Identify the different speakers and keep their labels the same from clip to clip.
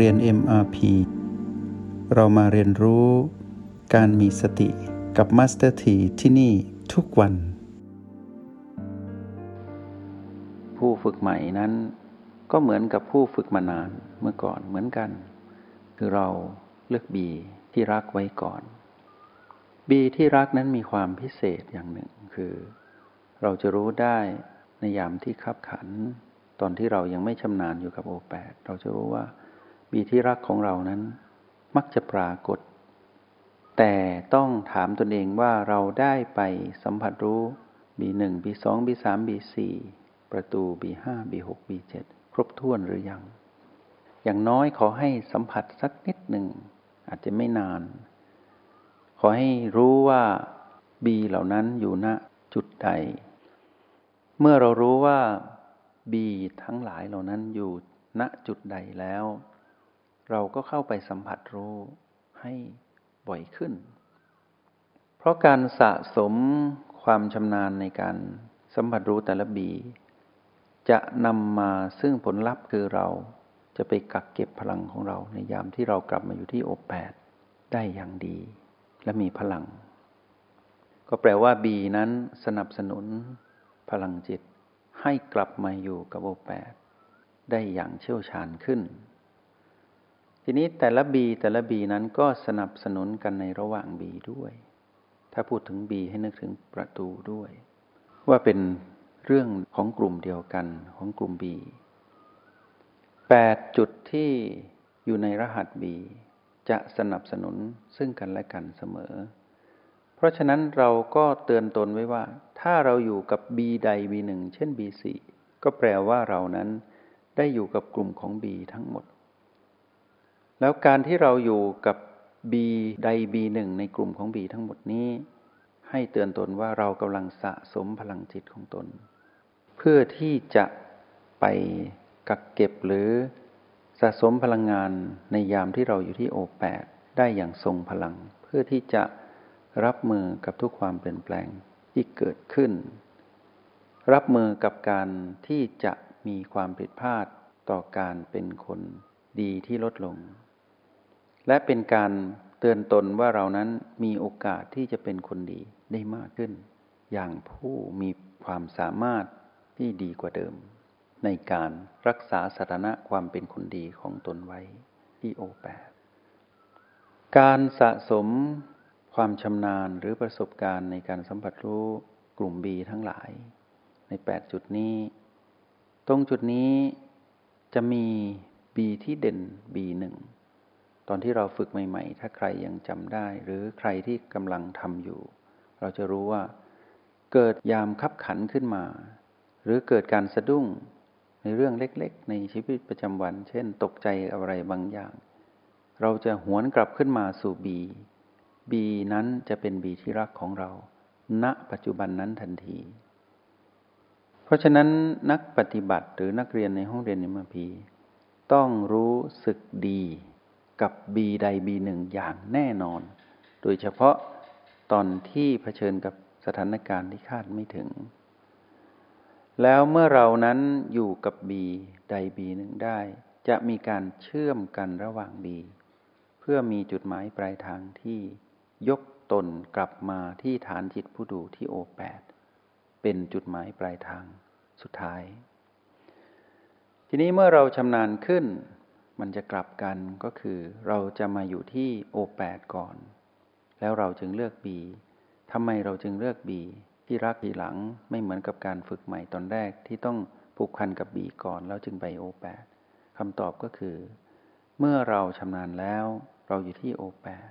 Speaker 1: เรียน MRP เรามาเรียนรู้การมีสติกับ Master T ที่ที่นี่ทุกวัน ผู้ฝึกใหม่นั้นก็เหมือนกับผู้ฝึกมานานเมื่อก่อนเหมือนกัน คือเราเลือกบีที่รักไว้ก่อน บีที่รักนั้นมีความพิเศษอย่างหนึ่งคือ เราจะรู้ได้ในยามที่ขับขัน ตอนที่เรายังไม่ชำนาญอยู่กับโอแปดเราจะรู้ว่า บีที่รักของเรานั้น มักจะปรากฏ แต่ต้องถามตนเองว่าเราได้ไปสัมผัสรู้บีหนึ่งบีสองบีสามบีสี่ประตูบีห้าบีหกบีเจ็ดครบถ้วนหรือยัง อย่างน้อยขอให้สัมผัสสักนิดหนึ่ง อาจจะไม่นาน ขอให้รู้ว่าบีเหล่านั้นอยู่ณจุดใด เมื่อเรารู้ว่าบีทั้งหลายเหล่านั้นอยู่ณจุดใดแล้ว เราก็เข้าไปสัมผัสรู้ให้บ่อยขึ้น เพราะการสะสมความชำนาญในการสัมผัสรู้แต่ละบี จะนำมาซึ่งผลลัพธ์คือเราจะไปกักเก็บพลังของเราในยามที่เรากลับมาอยู่ที่โอแปดได้อย่างดี และมีพลัง ก็แปลว่าบีนั้นสนับสนุนพลังจิตให้กลับมาอยู่กับโอแปดได้อย่างเชี่ยวชาญขึ้น ทีนี้แต่ละบีแต่ละบีนั้นก็สนับสนุนกันในระหว่างบีด้วย ถ้าพูดถึงบีให้นึกถึงประตูด้วย ว่าเป็นเรื่องของกลุ่มเดียวกันของกลุ่มบีแปดจุดที่อยู่ในรหัสบีจะสนับสนุนซึ่งกันและกันเสมอ เพราะฉะนั้นเราก็เตือนตนไว้ว่า ถ้าเราอยู่กับ B ใด B หนึ่งเช่น B4 ก็แปลว่าเรานั้นได้อยู่กับกลุ่มของ B ทั้งหมด แล้วการที่เราอยู่กับ B ใด B1 ในกลุ่มของ B ทั้งหมดนี้ ให้เตือนตนว่าเรากำลังสะสมพลังจิตของตน เพื่อที่จะไปกักเก็บหรือสะสมพลังงานในยามที่เราอยู่ที่โอแปดได้อย่างทรงพลัง เพื่อที่จะรับมือกับทุกความเปลี่ยนแปลงที่เกิดขึ้น รับมือกับการที่จะมีความผิดพลาดต่อการเป็นคนดีที่ลดลง และเป็นการเตือนตนว่าเรานั้นมีโอกาสที่จะเป็นคนดีได้มากขึ้น อย่างผู้มีความสามารถที่ดีกว่าเดิม ในการรักษาสถานะความเป็นคนดีของตนไว้ที่โอแปดการสะสมความชำนาญหรือประสบการณ์ในการสัมผัสรู้กลุ่มบีทั้งหลาย ใน 8 จุดนี้ ตรงจุดนี้จะมีบีที่เด่นบีหนึ่ง ตอนที่เราฝึกใหม่ ๆ ถ้าใครยังจำได้ หรือใครที่กำลังทำอยู่ เราจะรู้ว่า เกิดยามคับขันขึ้นมา หรือเกิดการสะดุ้งในเรื่องเล็กๆ ในชีวิตประจำวัน เช่น ตกใจอะไรบางอย่าง เราจะหวนกลับขึ้นมาสู่บีบีนั้นจะเป็นบีที่รักของเรา ณ ปัจจุบันนั้นทันที เพราะฉะนั้นนักปฏิบัติหรือนักเรียนในห้องเรียนในมาพีต้องรู้สึกดี กับบีใดบีหนึ่งอย่างแน่นอน โดยเฉพาะตอนที่เผชิญกับสถานการณ์ที่คาดไม่ถึง แล้วเมื่อเรานั้นอยู่กับบีใดบีหนึ่งได้ จะมีการเชื่อมกันระหว่างบีเพื่อมีจุดหมายปลายทางที่ยกตนกลับมาที่ฐานจิตผู้ดูที่โอแปดเป็นจุดหมายปลายทางสุดท้าย ทีนี้เมื่อเราชำนาญขึ้น มันจะกลับกันก็คือเราจะมาอยู่ที่โอแปดก่อน แล้วเราจึงเลือกบีทำไมเราจึงเลือกบีที่รักทีหลังไม่เหมือนกับการฝึกใหม่ตอนแรกที่ต้องผูกพันกับบีก่อนแล้วจึงไปโอแปดคำตอบก็คือ เมื่อเราชำนาญแล้วเราอยู่ที่โอแปด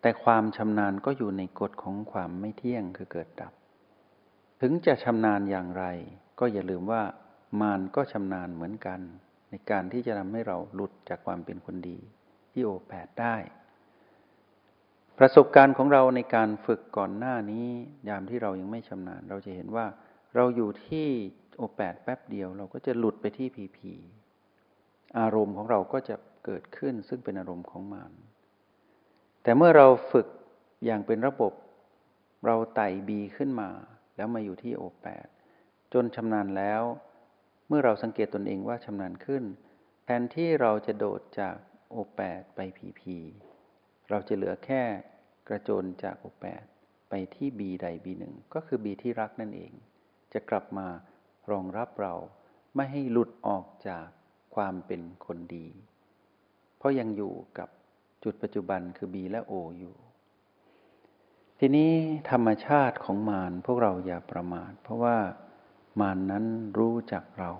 Speaker 1: แต่ความชำนาญก็อยู่ในกฎของความไม่เที่ยงคือเกิดดับ ถึงจะชำนาญอย่างไร ก็อย่าลืมว่ามารก็ชำนาญเหมือนกัน ในการที่จะทำให้เราหลุดจากความเป็นคนดีที่โอแปดได้ ประสบการณ์ของเราในการฝึกก่อนหน้านี้ ยามที่เรายังไม่ชำนาญ เราจะเห็นว่าเราอยู่ที่โอแปดแป๊บเดียว เราก็จะหลุดไปที่พีพีอารมณ์ของเราก็จะเกิดขึ้นซึ่งเป็นอารมณ์ของมารแต่เมื่อเราฝึกอย่างเป็นระบบ เราไต่บีขึ้นมา แล้วมาอยู่ที่โอแปดจนชำนาญแล้ว เมื่อเราสังเกตตนเองว่าชำนาญขึ้น แทนที่เราจะโดดจากโอแปดไปพีพีเราจะเหลือแค่กระโจนจากโอแปดไปที่บีใดบีหนึ่งก็คือบีที่รักนั่นเอง จะกลับมารองรับเราไม่ให้หลุดออกจากความเป็นคนดี เพราะยังอยู่กับจุดปัจจุบันคือบีและโออยู่ ทีนี้ธรรมชาติของมารพวกเราอย่าประมาทเพราะว่า มารนนั้นรู้จักเรา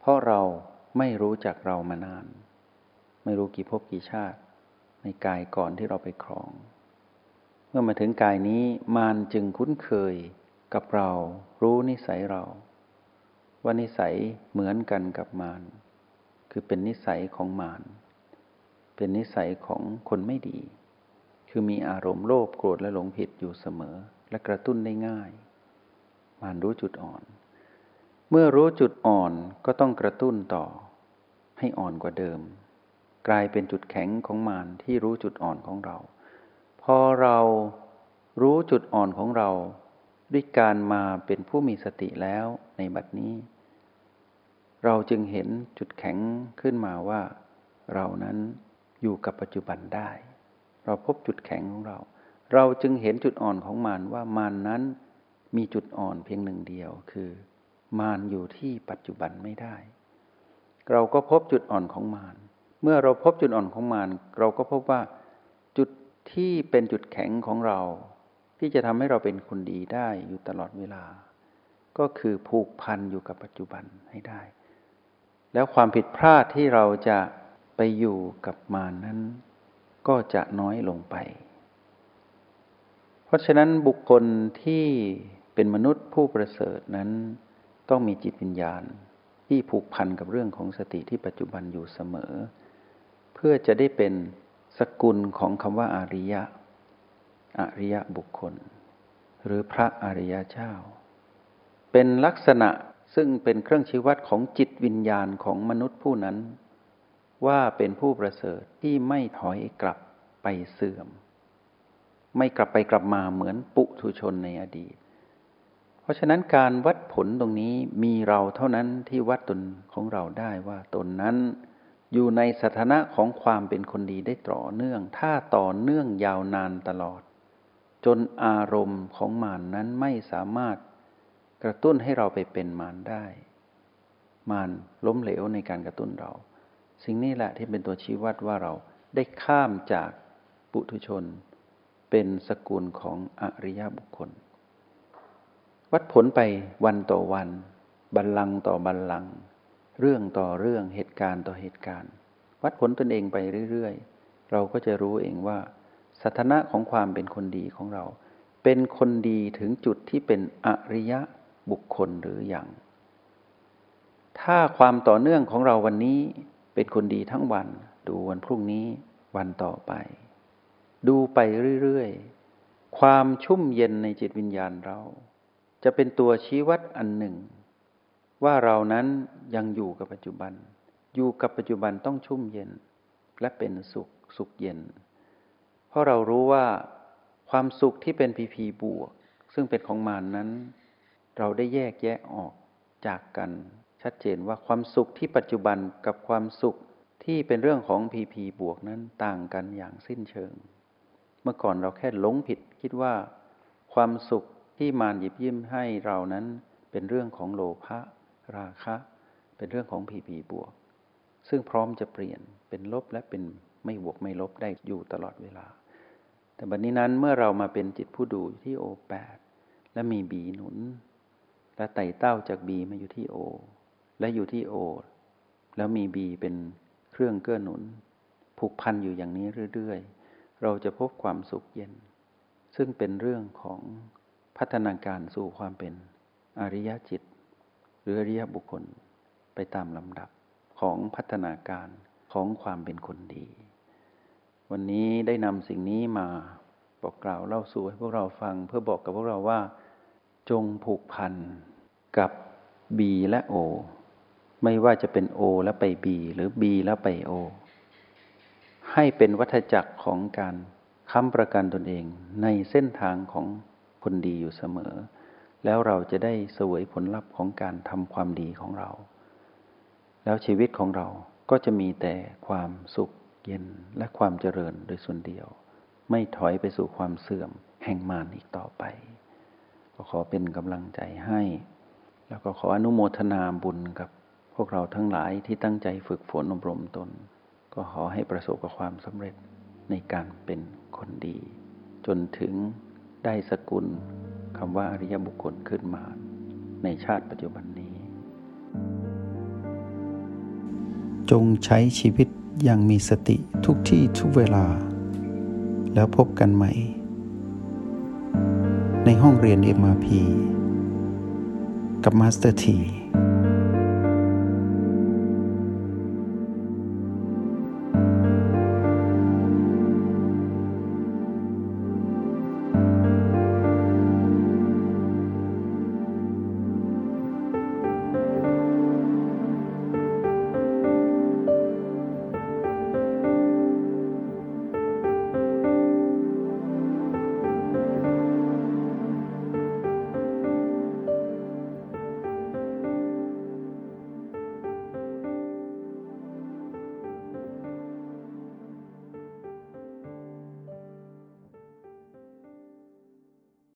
Speaker 1: เพราะเราไม่รู้จักเรามานาน ไม่รู้กี่ภพกี่ชาติ ในกายก่อนที่เราไปครอง เมื่อมาถึงกายนี้มารจึงคุ้นเคยกับเรารู้นิสัยเรา ว่านิสัยเหมือนกันกับมารคือเป็นนิสัยของมารเป็นนิสัยของคนไม่ดี คือมีอารมณ์โลภโกรธและหลงผิดอยู่เสมอ และกระตุ้นได้ง่าย มารรู้จุดอ่อน เมื่อรู้จุดอ่อนก็ต้องกระตุ้นต่อ ให้อ่อนกว่าเดิม กลายเป็นจุดแข็งของมารที่รู้จุดอ่อนของเรา พอเรารู้จุดอ่อนของเรา ด้วยการมาเป็นผู้มีสติแล้วในบัดนี้ เราจึงเห็นจุดแข็งขึ้นมาว่า เรานั้นอยู่กับปัจจุบันได้ เราพบจุดแข็งของเรา เราจึงเห็นจุดอ่อนของมารว่ามารนนั้น มีจุดอ่อนเพียงหนึ่งเดียวคือ มารอยู่ที่ปัจจุบันไม่ได้ เราก็พบจุดอ่อนของมารเมื่อเราพบจุดอ่อนของมารเราก็พบว่าจุดที่เป็นจุดแข็งของเรา ที่จะทำให้เราเป็นคนดีได้อยู่ตลอดเวลา ก็คือผูกพันอยู่กับปัจจุบันให้ได้ แล้วความผิดพลาดที่เราจะไปอยู่กับมารนนั้น ก็จะน้อยลงไป เพราะฉะนั้นบุคคลที่ เป็นมนุษย์ผู้ประเสริฐนั้นต้องมีจิตวิญญาณที่ผูกพันกับเรื่องของสติที่ปัจจุบันอยู่เสมอ เพื่อจะได้เป็นสกุลของคำว่าอาริยะ อริยะบุคคล หรือพระอริยเจ้า เป็นลักษณะซึ่งเป็นเครื่องชี้วัดของจิตวิญญาณของมนุษย์ผู้นั้น ว่าเป็นผู้ประเสริฐที่ไม่ถอยกลับไปเสื่อม ไม่กลับไปกลับมาเหมือนปุถุชนในอดีต ราะฉะนั้นการวัดผลตรงนี้มีเราเท่านั้นที่วัดตนของเราได้ว่าตนนั้น อยู่ในสถานะของความเป็นคนดีได้ต่อเนื่อง ถ้าต่อเนื่องยาวนานตลอด จนอารมณ์ของมานนั้นไม่สามารถกระตุ้นให้เราไปเป็นมารได้ มารล้มเหลวในการกระตุ้นเรา สิ่งนี้แหละที่เป็นตัวชี้วัดว่าเราได้ข้ามจากปุถุชน เป็นสกุลของอริยบุคคล วัดผลไปวันต่อวัน บัลลังต่อบัลลัง เรื่องต่อเรื่องเหตุการณ์ต่อเหตุการณ์ วัดผลตนเองไปเรื่อยๆ เราก็จะรู้เองว่าสถานะของความเป็นคนดีของเรา เป็นคนดีถึงจุดที่เป็นอริยบุคคลหรืออยังถ้าความต่อเนื่องของเราวันนี้เป็นคนดีทั้งวัน ดูวันพรุ่งนี้วันต่อไป ดูไปเรื่อยๆ ความชุ่มเย็นในจิตวิญญาณเรา จะเป็นตัวชี้วัดอันหนึ่ง ว่าเรานั้นยังอยู่กับปัจจุบัน อยู่กับปัจจุบันต้องชุ่มเย็น และเป็นสุขสุขเย็น เพราะเรารู้ว่าความสุขที่เป็นพีพีบวก ซึ่งเป็นของมานนั้น เราได้แยกแยะออกจากกัน ชัดเจนว่าความสุขที่ปัจจุบันกับความสุขที่เป็นเรื่องของพีพีบวกนั้นต่างกันอย่างสิ้นเชิง เมื่อก่อนเราแค่หลงผิดคิดว่า ความสุข ที่มารหยิบยิ้มให้เรานั้นเป็นเรื่องของโลภะราคะ เป็นเรื่องของพีพีบวก ซึ่งพร้อมจะเปลี่ยนเป็นลบและเป็นไม่บวกไม่ลบได้อยู่ตลอดเวลา แต่บัดนนี้นั้นเมื่อเรามาเป็นจิตผู้ดูที่โอแปดและมีบีหนุน และไต่เต้าจากบีมาอยู่ที่โอ และอยู่ที่โอ แล้วมีบีเป็นเครื่องเกื้อหนุน ผูกพันอยู่อย่างนี้เรื่อย ๆ เราจะพบความสุขเย็น ซึ่งเป็นเรื่องของ พัฒนาการสู่ความเป็นอริยจิต หรืออริยบุคคลไปตามลำดับของพัฒนาการของความเป็นคนดี วันนี้ได้นำสิ่งนี้มาบอกกล่าวเล่าสู่ให้พวกเราฟังเพื่อบอกกับพวกเราว่า จงผูกพันกับบีและโอไม่ว่าจะเป็นโอแล้วไปบีหรือบีแล้วไปโอให้เป็นวัฏจักรของการค้ำประกันตนเองในเส้นทางของ คนดีอยู่เสมอ แล้วเราจะได้สวยผลลัพธ์ของการทำความดีของเราแแล้วชีวิตของเราก็จะมีแต่ความสุขเย็นและความเจริญโดยส่วนเดียว ไม่ถอยไปสู่ความเสื่อมแห่งมารอีกต่อไป ก็ขอเป็นกำลังใจให้ แล้วก็ขออนุโมทนาบุญกับพวกเราทั้งหลายที่ตั้งใจฝึกฝนอบรมตน ก็ขอให้ประสบกับความสำเร็จในการเป็นคนดี จนถึง ได้สกุลคำว่าอริยบุคคลขึ้นมา ในชาติปัจจุบันนี้
Speaker 2: จงใช้ชีวิตอย่างมีสติทุกที่ทุกเวลา แล้วพบกันใหม่ ในห้องเรียน MRP กับ Master T